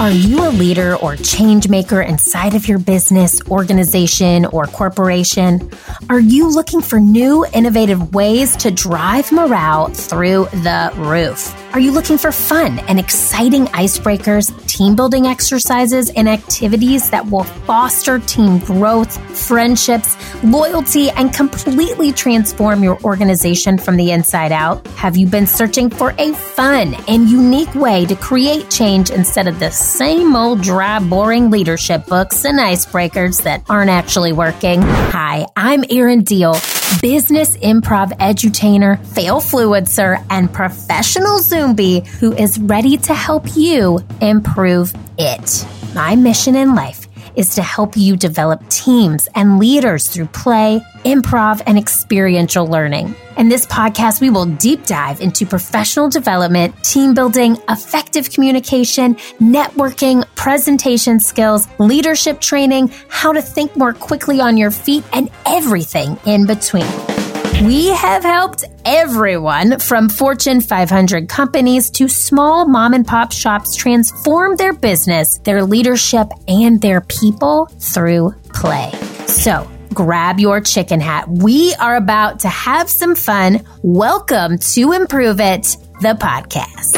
Are you a leader or change maker inside of your business, organization, or corporation? Are you looking for new, innovative ways to drive morale through the roof? Are you looking for fun and exciting icebreakers, team building exercises, and activities that will foster team growth, friendships, loyalty, and completely transform your organization from the inside out? Have you been searching for a fun and unique way to create change instead of the same old dry, boring leadership books and icebreakers that aren't actually working? Hi, I'm Erin Diehl business improv edutainer, fail fluencer, and professional Zombie who is ready to help you improve it. My mission in life is to help you develop teams and leaders through play, improv, and experiential learning. In this podcast, we will deep dive into professional development, team building, effective communication, networking, presentation skills, leadership training, how to think more quickly on your feet, and everything in between. We have helped everyone from Fortune 500 companies to small mom and pop shops transform their business, their leadership, and their people through play. So, grab your chicken hat. We are about to have some fun. Welcome to Improve It, the podcast.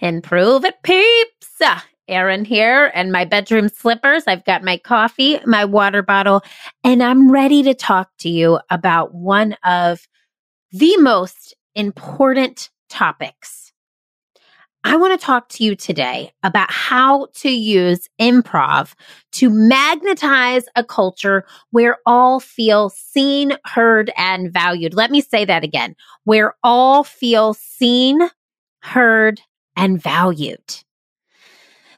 Improve it, peeps. Erin here and my bedroom slippers. I've got my coffee, my water bottle, and I'm ready to talk to you about one of the most important topics. I want to talk to you today about how to use improv to magnetize a culture where all feel seen, heard, and valued. Let me say that again where all feel seen, heard, and valued.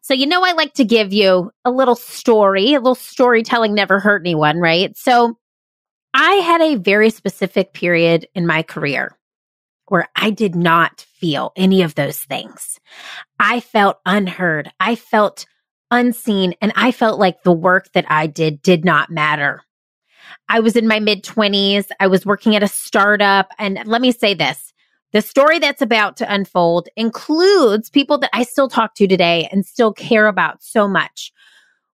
So, you know, I like to give you a little story. A little storytelling never hurt anyone, right? So, I had a very specific period in my career where I did not feel any of those things. I felt unheard. I felt unseen and I felt like the work that I did did not matter. I was in my mid 20s. I was working at a startup. And let me say this the story that's about to unfold includes people that I still talk to today and still care about so much.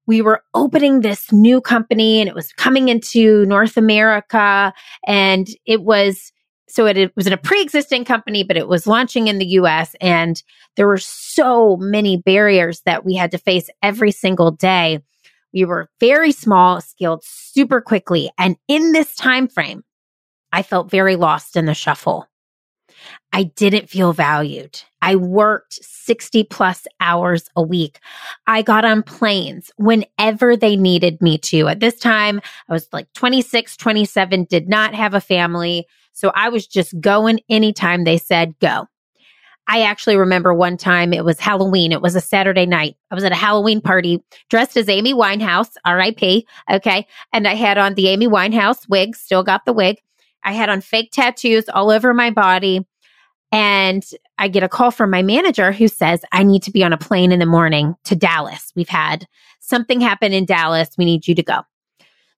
We were opening this new company and it was coming into North America and it was so it, it was in a pre-existing company but it was launching in the US and there were so many barriers that we had to face every single day. We were very small, scaled super quickly and in this time frame I felt very lost in the shuffle. I didn't feel valued. I worked 60 plus hours a week. I got on planes whenever they needed me to. At this time, I was like 26, 27, did not have a family. So I was just going anytime they said go. I actually remember one time it was Halloween. It was a Saturday night. I was at a Halloween party dressed as Amy Winehouse, RIP. Okay. And I had on the Amy Winehouse wig, still got the wig. I had on fake tattoos all over my body. And I get a call from my manager who says, I need to be on a plane in the morning to Dallas. We've had something happen in Dallas. We need you to go.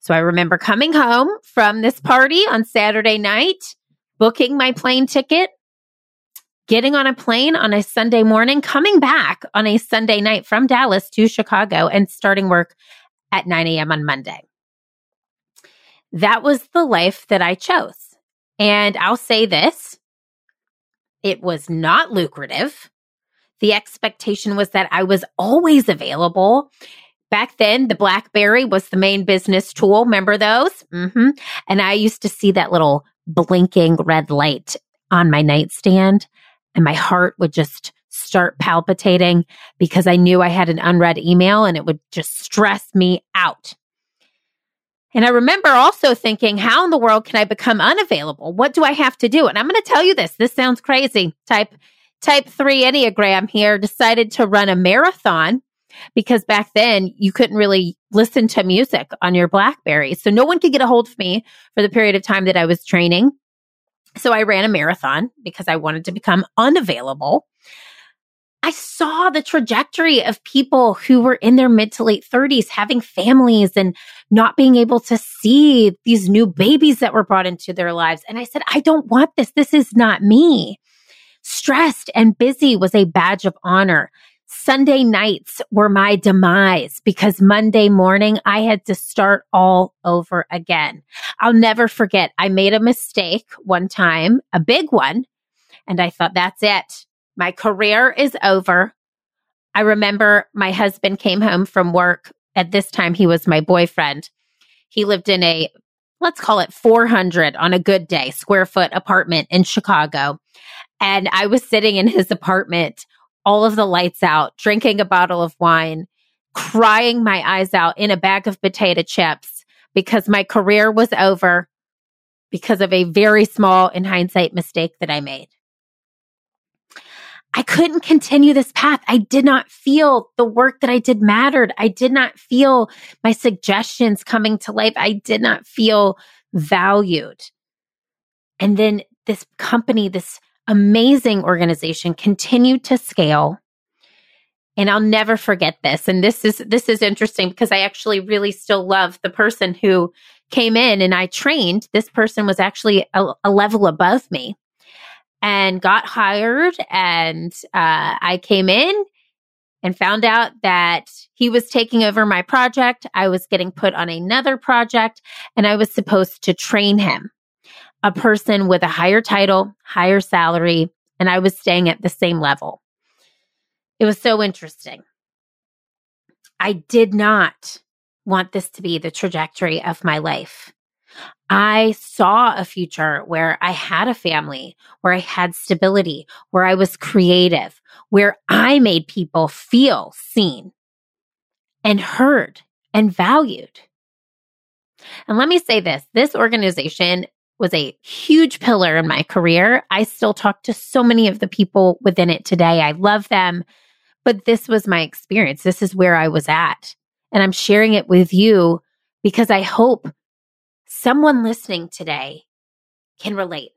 So I remember coming home from this party on Saturday night, booking my plane ticket, getting on a plane on a Sunday morning, coming back on a Sunday night from Dallas to Chicago and starting work at 9 a.m. on Monday. That was the life that I chose. And I'll say this it was not lucrative. The expectation was that I was always available. Back then, the Blackberry was the main business tool. Remember those? Mm-hmm. And I used to see that little blinking red light on my nightstand, and my heart would just start palpitating because I knew I had an unread email and it would just stress me out. And I remember also thinking, how in the world can I become unavailable? What do I have to do? And I'm going to tell you this. This sounds crazy. Type type 3 Enneagram here decided to run a marathon because back then you couldn't really listen to music on your Blackberry. So no one could get a hold of me for the period of time that I was training. So I ran a marathon because I wanted to become unavailable. I saw the trajectory of people who were in their mid to late 30s having families and not being able to see these new babies that were brought into their lives. And I said, I don't want this. This is not me. Stressed and busy was a badge of honor. Sunday nights were my demise because Monday morning I had to start all over again. I'll never forget. I made a mistake one time, a big one. And I thought, that's it. My career is over. I remember my husband came home from work. At this time, he was my boyfriend. He lived in a, let's call it 400 on a good day, square foot apartment in Chicago. And I was sitting in his apartment, all of the lights out, drinking a bottle of wine, crying my eyes out in a bag of potato chips because my career was over because of a very small, in hindsight, mistake that I made. I couldn't continue this path. I did not feel the work that I did mattered. I did not feel my suggestions coming to life. I did not feel valued. And then this company, this amazing organization continued to scale. And I'll never forget this. And this is, this is interesting because I actually really still love the person who came in and I trained. This person was actually a, a level above me and got hired. And uh, I came in and found out that he was taking over my project. I was getting put on another project and I was supposed to train him, a person with a higher title, higher salary, and I was staying at the same level. It was so interesting. I did not want this to be the trajectory of my life. I saw a future where I had a family, where I had stability, where I was creative, where I made people feel seen and heard and valued. And let me say this this organization was a huge pillar in my career. I still talk to so many of the people within it today. I love them, but this was my experience. This is where I was at. And I'm sharing it with you because I hope someone listening today can relate.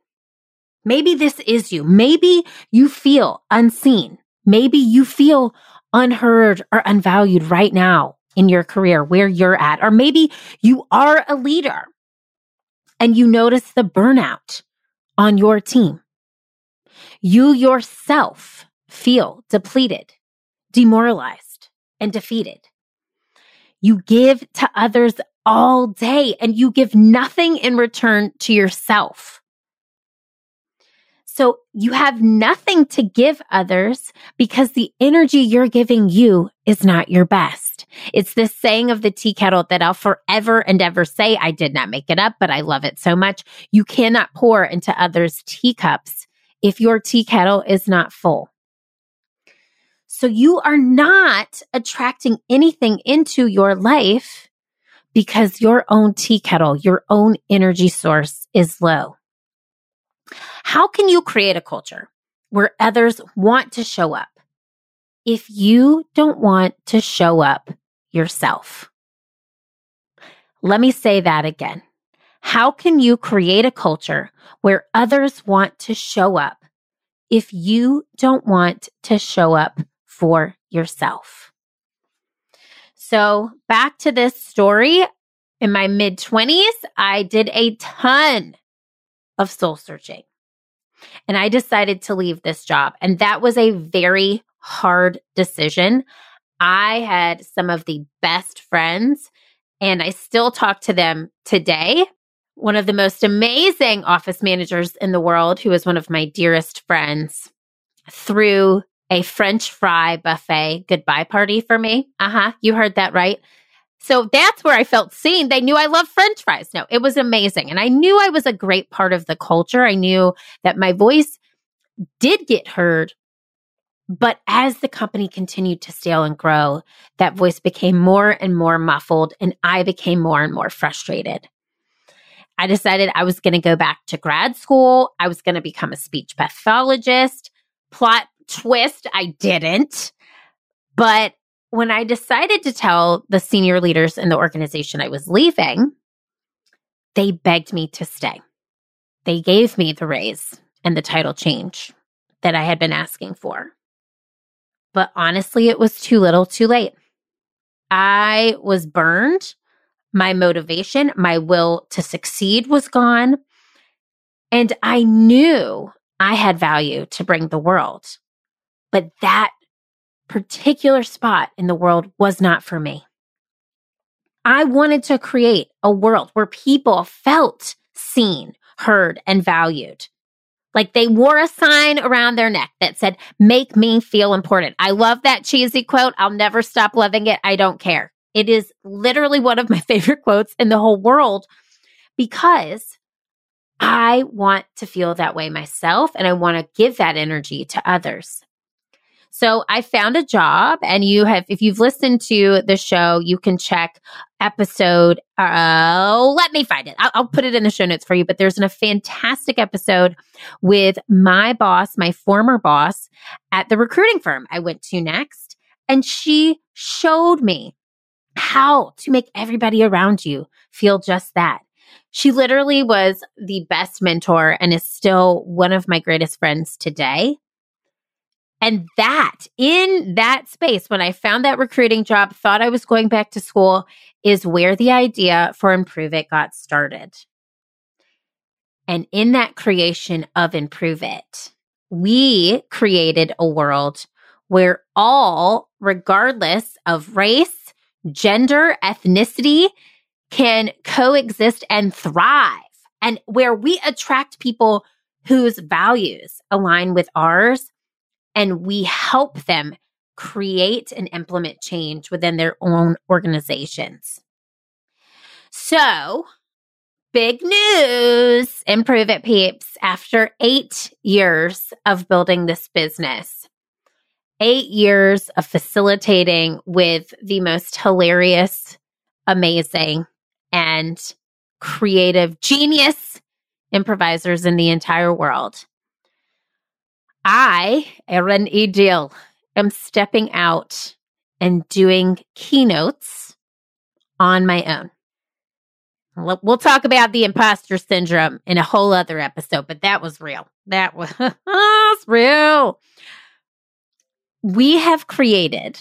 Maybe this is you. Maybe you feel unseen. Maybe you feel unheard or unvalued right now in your career where you're at. Or maybe you are a leader and you notice the burnout on your team. You yourself feel depleted, demoralized, and defeated. You give to others all day and you give nothing in return to yourself. So you have nothing to give others because the energy you're giving you is not your best. It's this saying of the tea kettle that I'll forever and ever say. I did not make it up, but I love it so much. You cannot pour into others' teacups if your tea kettle is not full. So you are not attracting anything into your life because your own tea kettle, your own energy source is low. How can you create a culture where others want to show up if you don't want to show up yourself? Let me say that again. How can you create a culture where others want to show up if you don't want to show up for yourself? So back to this story. In my mid 20s, I did a ton of soul searching and I decided to leave this job. And that was a very hard decision. I had some of the best friends and I still talk to them today. One of the most amazing office managers in the world, who is one of my dearest friends, through a French fry buffet goodbye party for me. Uh huh. You heard that right. So that's where I felt seen. They knew I love French fries. No, it was amazing. And I knew I was a great part of the culture. I knew that my voice did get heard. But as the company continued to scale and grow, that voice became more and more muffled, and I became more and more frustrated. I decided I was going to go back to grad school. I was going to become a speech pathologist. Plot twist, I didn't. But when I decided to tell the senior leaders in the organization I was leaving, they begged me to stay. They gave me the raise and the title change that I had been asking for. But honestly, it was too little, too late. I was burned. My motivation, my will to succeed was gone. And I knew I had value to bring the world. But that particular spot in the world was not for me. I wanted to create a world where people felt seen, heard, and valued. Like they wore a sign around their neck that said, make me feel important. I love that cheesy quote. I'll never stop loving it. I don't care. It is literally one of my favorite quotes in the whole world because I want to feel that way myself and I want to give that energy to others. So I found a job and you have, if you've listened to the show, you can check episode. Oh, let me find it. I'll, I'll put it in the show notes for you. But there's a fantastic episode with my boss, my former boss at the recruiting firm I went to next. And she showed me how to make everybody around you feel just that. She literally was the best mentor and is still one of my greatest friends today. And that in that space, when I found that recruiting job, thought I was going back to school, is where the idea for Improve It got started. And in that creation of Improve It, we created a world where all, regardless of race, gender, ethnicity, can coexist and thrive, and where we attract people whose values align with ours and we help them create and implement change within their own organizations. So, big news, improve it peeps. After eight years of building this business, eight years of facilitating with the most hilarious, amazing, and creative genius improvisers in the entire world. I, Erin E. Diehl, am stepping out and doing keynotes on my own. We'll talk about the imposter syndrome in a whole other episode, but that was real. That was real. We have created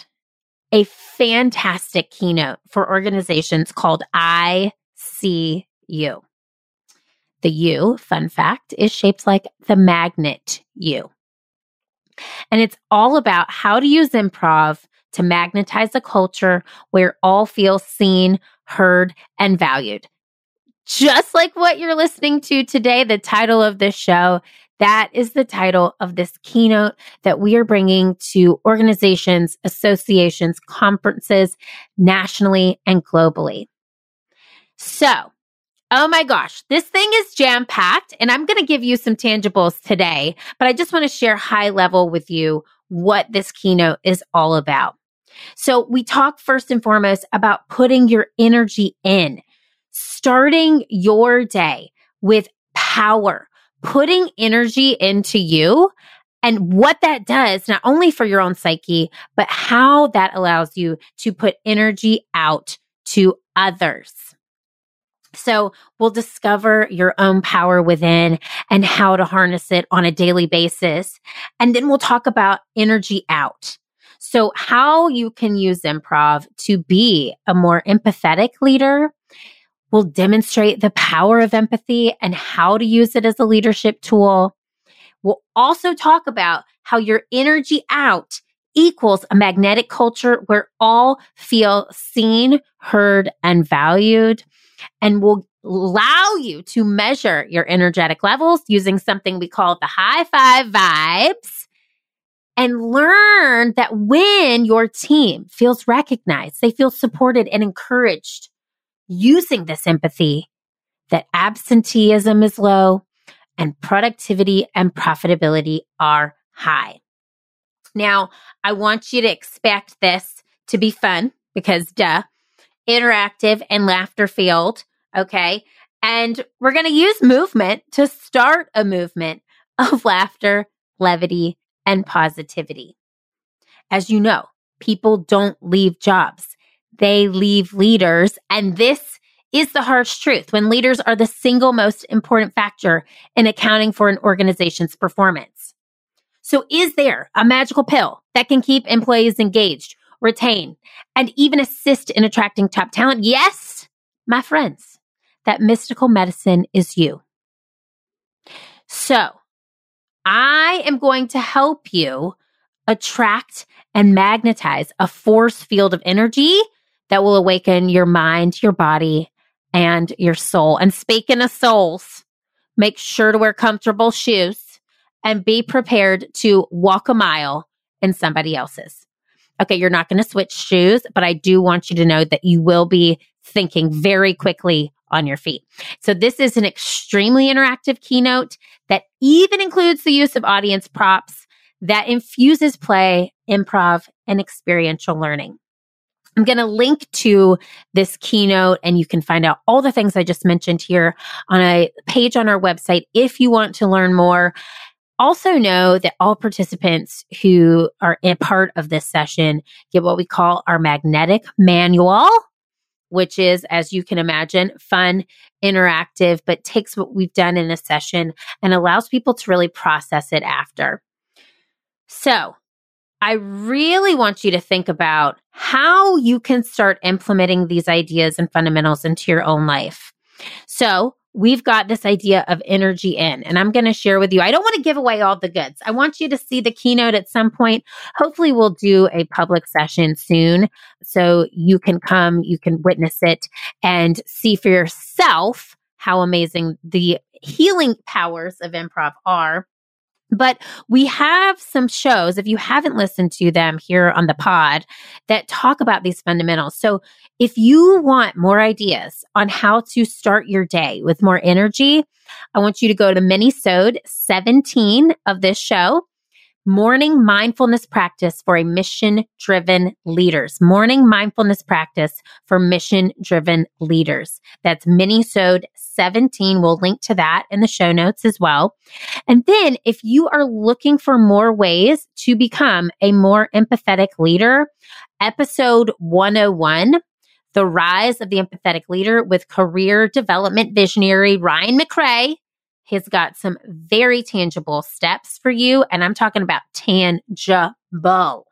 a fantastic keynote for organizations called I See You. The U, fun fact, is shaped like the magnet U. And it's all about how to use improv to magnetize a culture where all feel seen, heard, and valued. Just like what you're listening to today, the title of this show, that is the title of this keynote that we are bringing to organizations, associations, conferences nationally and globally. So Oh my gosh, this thing is jam packed, and I'm going to give you some tangibles today, but I just want to share high level with you what this keynote is all about. So, we talk first and foremost about putting your energy in, starting your day with power, putting energy into you. And what that does, not only for your own psyche, but how that allows you to put energy out to others. So we'll discover your own power within and how to harness it on a daily basis. And then we'll talk about energy out. So how you can use improv to be a more empathetic leader. We'll demonstrate the power of empathy and how to use it as a leadership tool. We'll also talk about how your energy out equals a magnetic culture where all feel seen, heard, and valued and will allow you to measure your energetic levels using something we call the high five vibes and learn that when your team feels recognized, they feel supported and encouraged using this empathy, that absenteeism is low and productivity and profitability are high. Now, I want you to expect this to be fun because duh, interactive, and laughter field. Okay. And we're going to use movement to start a movement of laughter, levity, and positivity. As you know, people don't leave jobs. They leave leaders. And this is the harsh truth when leaders are the single most important factor in accounting for an organization's performance. So is there a magical pill that can keep employees engaged, retain, and even assist in attracting top talent? Yes, my friends, that mystical medicine is you. So I am going to help you attract and magnetize a force field of energy that will awaken your mind, your body, and your soul. And speaking of souls, make sure to wear comfortable shoes and be prepared to walk a mile in somebody else's. Okay, you're not going to switch shoes, but I do want you to know that you will be thinking very quickly on your feet. So this is an extremely interactive keynote that even includes the use of audience props that infuses play, improv, and experiential learning. I'm going to link to this keynote and you can find out all the things I just mentioned here on a page on our website if you want to learn more. Also know that all participants who are a part of this session get what we call our magnetic manual, which is, as you can imagine, fun, interactive, but takes what we've done in a session and allows people to really process it after. So I really want you to think about how you can start implementing these ideas and fundamentals into your own life. So, we've got this idea of energy in, and I'm going to share with you. I don't want to give away all the goods. I want you to see the keynote at some point. Hopefully, we'll do a public session soon so you can come, you can witness it, and see for yourself how amazing the healing powers of improv are. But we have some shows, if you haven't listened to them here on the pod, that talk about these fundamentals. So if you want more ideas on how to start your day with more energy, I want you to go to Minisode 17 of this show morning mindfulness practice for a mission driven leaders. Morning mindfulness practice for mission driven leaders. That's Minisode 17. We'll link to that in the show notes as well. And then if you are looking for more ways to become a more empathetic leader, episode 101 the Rise of the Empathetic Leader with career development visionary Ryan McRae He's got some very tangible steps for you. And I'm talking about tangible.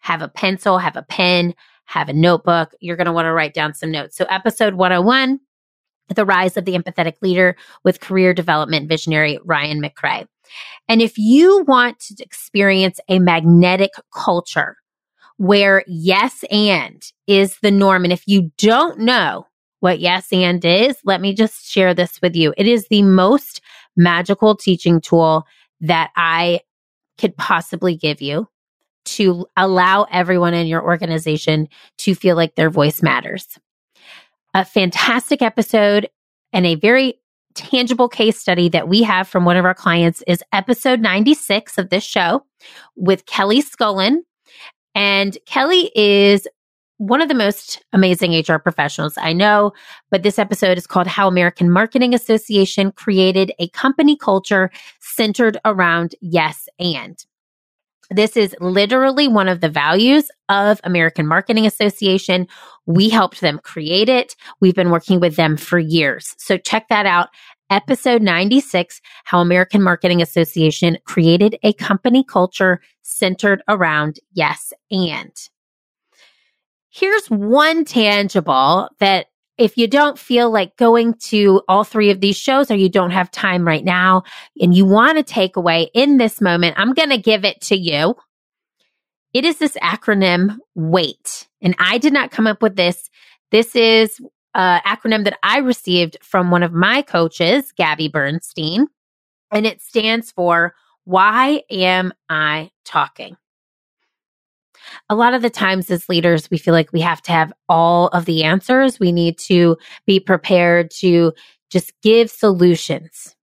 Have a pencil, have a pen, have a notebook. You're going to want to write down some notes. So, episode 101 The Rise of the Empathetic Leader with career development visionary Ryan McRae. And if you want to experience a magnetic culture where yes and is the norm, and if you don't know what yes and is, let me just share this with you. It is the most magical teaching tool that I could possibly give you to allow everyone in your organization to feel like their voice matters. A fantastic episode and a very tangible case study that we have from one of our clients is episode 96 of this show with Kelly Scullin. And Kelly is one of the most amazing HR professionals I know, but this episode is called How American Marketing Association Created a Company Culture Centered Around Yes and. This is literally one of the values of American Marketing Association. We helped them create it. We've been working with them for years. So check that out. Episode 96 How American Marketing Association Created a Company Culture Centered Around Yes and. Here's one tangible that if you don't feel like going to all three of these shows or you don't have time right now and you want to take away in this moment, I'm going to give it to you. It is this acronym WAIT. And I did not come up with this. This is an acronym that I received from one of my coaches, Gabby Bernstein. And it stands for Why Am I Talking? A lot of the times as leaders, we feel like we have to have all of the answers. We need to be prepared to just give solutions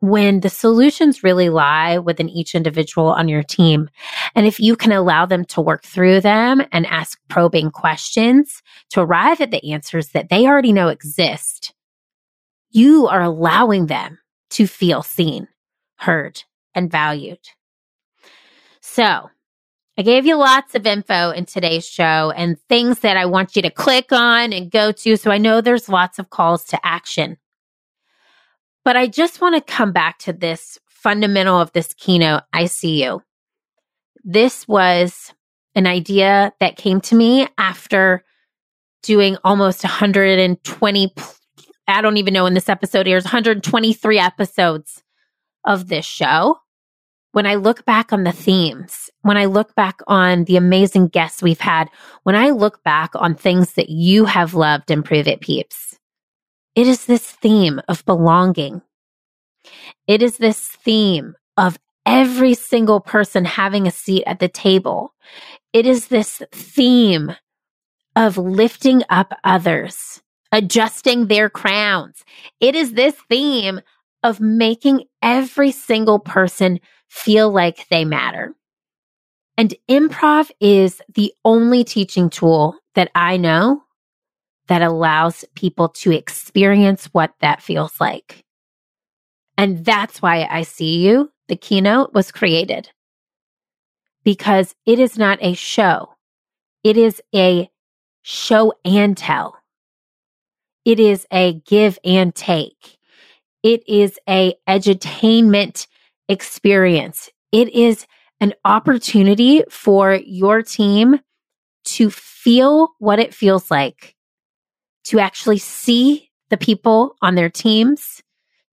when the solutions really lie within each individual on your team. And if you can allow them to work through them and ask probing questions to arrive at the answers that they already know exist, you are allowing them to feel seen, heard, and valued. So I gave you lots of info in today's show and things that I want you to click on and go to. So I know there's lots of calls to action. But I just want to come back to this fundamental of this keynote, I see you. This was an idea that came to me after doing almost 120 I don't even know when this episode airs 123 episodes of this show. When I look back on the themes, when I look back on the amazing guests we've had, when I look back on things that you have loved Improve It Peeps, it is this theme of belonging. It is this theme of every single person having a seat at the table. It is this theme of lifting up others, adjusting their crowns. It is this theme of making every single person feel like they matter. And improv is the only teaching tool that I know that allows people to experience what that feels like. And that's why I see you. The keynote was created because it is not a show. It is a show and tell. It is a give and take. It is a edutainment experience. It is an opportunity for your team to feel what it feels like to actually see the people on their teams,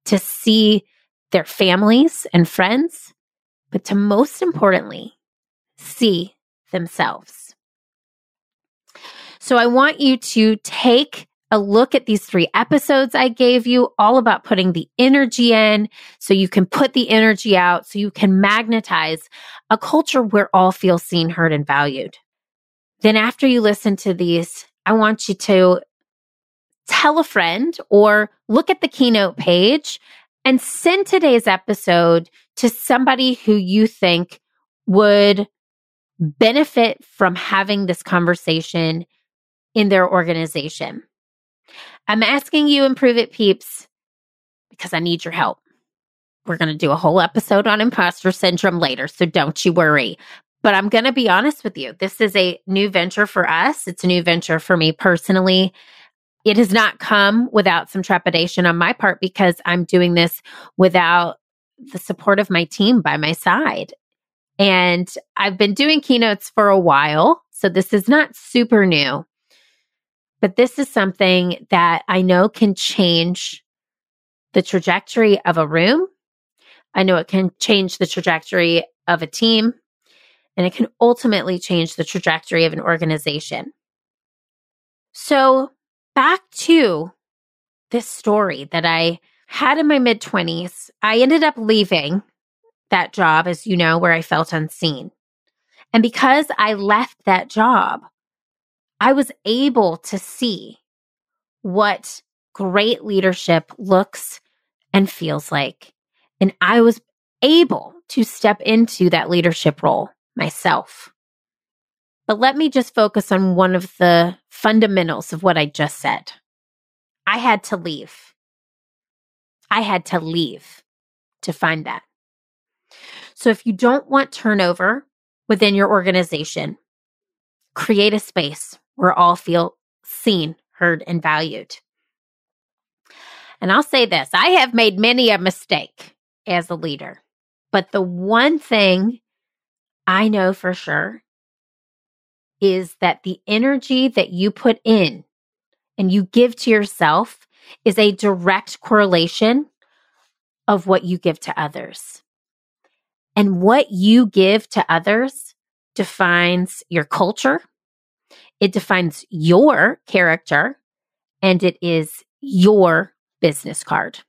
to see their families and friends, but to most importantly, see themselves. So I want you to take a look at these three episodes I gave you, all about putting the energy in so you can put the energy out, so you can magnetize a culture where all feel seen, heard, and valued. Then, after you listen to these, I want you to tell a friend or look at the keynote page and send today's episode to somebody who you think would benefit from having this conversation in their organization. I'm asking you, Improve It Peeps, because I need your help. We're going to do a whole episode on imposter syndrome later, so don't you worry. But I'm going to be honest with you. This is a new venture for us. It's a new venture for me personally. It has not come without some trepidation on my part because I'm doing this without the support of my team by my side. And I've been doing keynotes for a while. So this is not super new. But this is something that I know can change the trajectory of a room. I know it can change the trajectory of a team, and it can ultimately change the trajectory of an organization. So, back to this story that I had in my mid 20s, I ended up leaving that job, as you know, where I felt unseen. And because I left that job, I was able to see what great leadership looks and feels like. And I was able to step into that leadership role myself. But let me just focus on one of the fundamentals of what I just said. I had to leave. I had to leave to find that. So if you don't want turnover within your organization, create a space where all feel seen, heard, and valued. And I'll say this I have made many a mistake as a leader, but the one thing I know for sure is that the energy that you put in and you give to yourself is a direct correlation of what you give to others. And what you give to others defines your culture, it defines your character and it is your business card.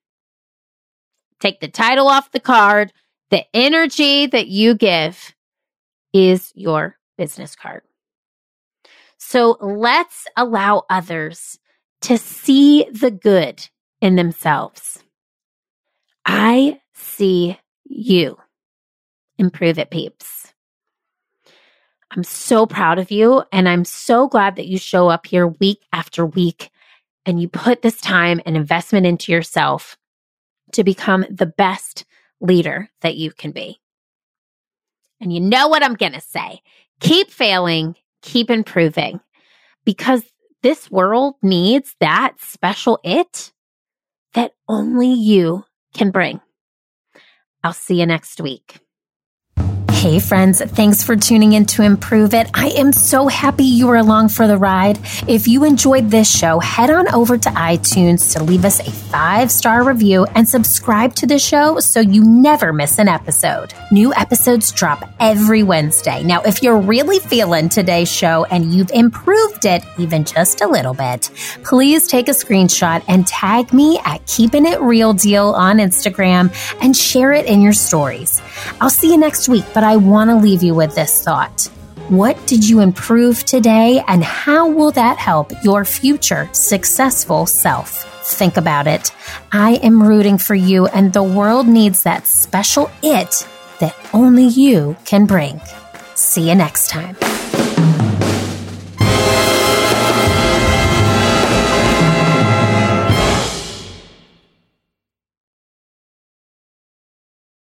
Take the title off the card. The energy that you give is your business card. So let's allow others to see the good in themselves. I see you. Improve it, peeps. I'm so proud of you. And I'm so glad that you show up here week after week and you put this time and investment into yourself to become the best leader that you can be. And you know what I'm going to say keep failing, keep improving, because this world needs that special it that only you can bring. I'll see you next week. Hey, friends, thanks for tuning in to Improve It. I am so happy you were along for the ride. If you enjoyed this show, head on over to iTunes to leave us a five star review and subscribe to the show so you never miss an episode. New episodes drop every Wednesday. Now, if you're really feeling today's show and you've improved it even just a little bit, please take a screenshot and tag me at Keeping It Real Deal on Instagram and share it in your stories. I'll see you next week, but I want to leave you with this thought. What did you improve today, and how will that help your future successful self? Think about it. I am rooting for you, and the world needs that special it that only you can bring. See you next time.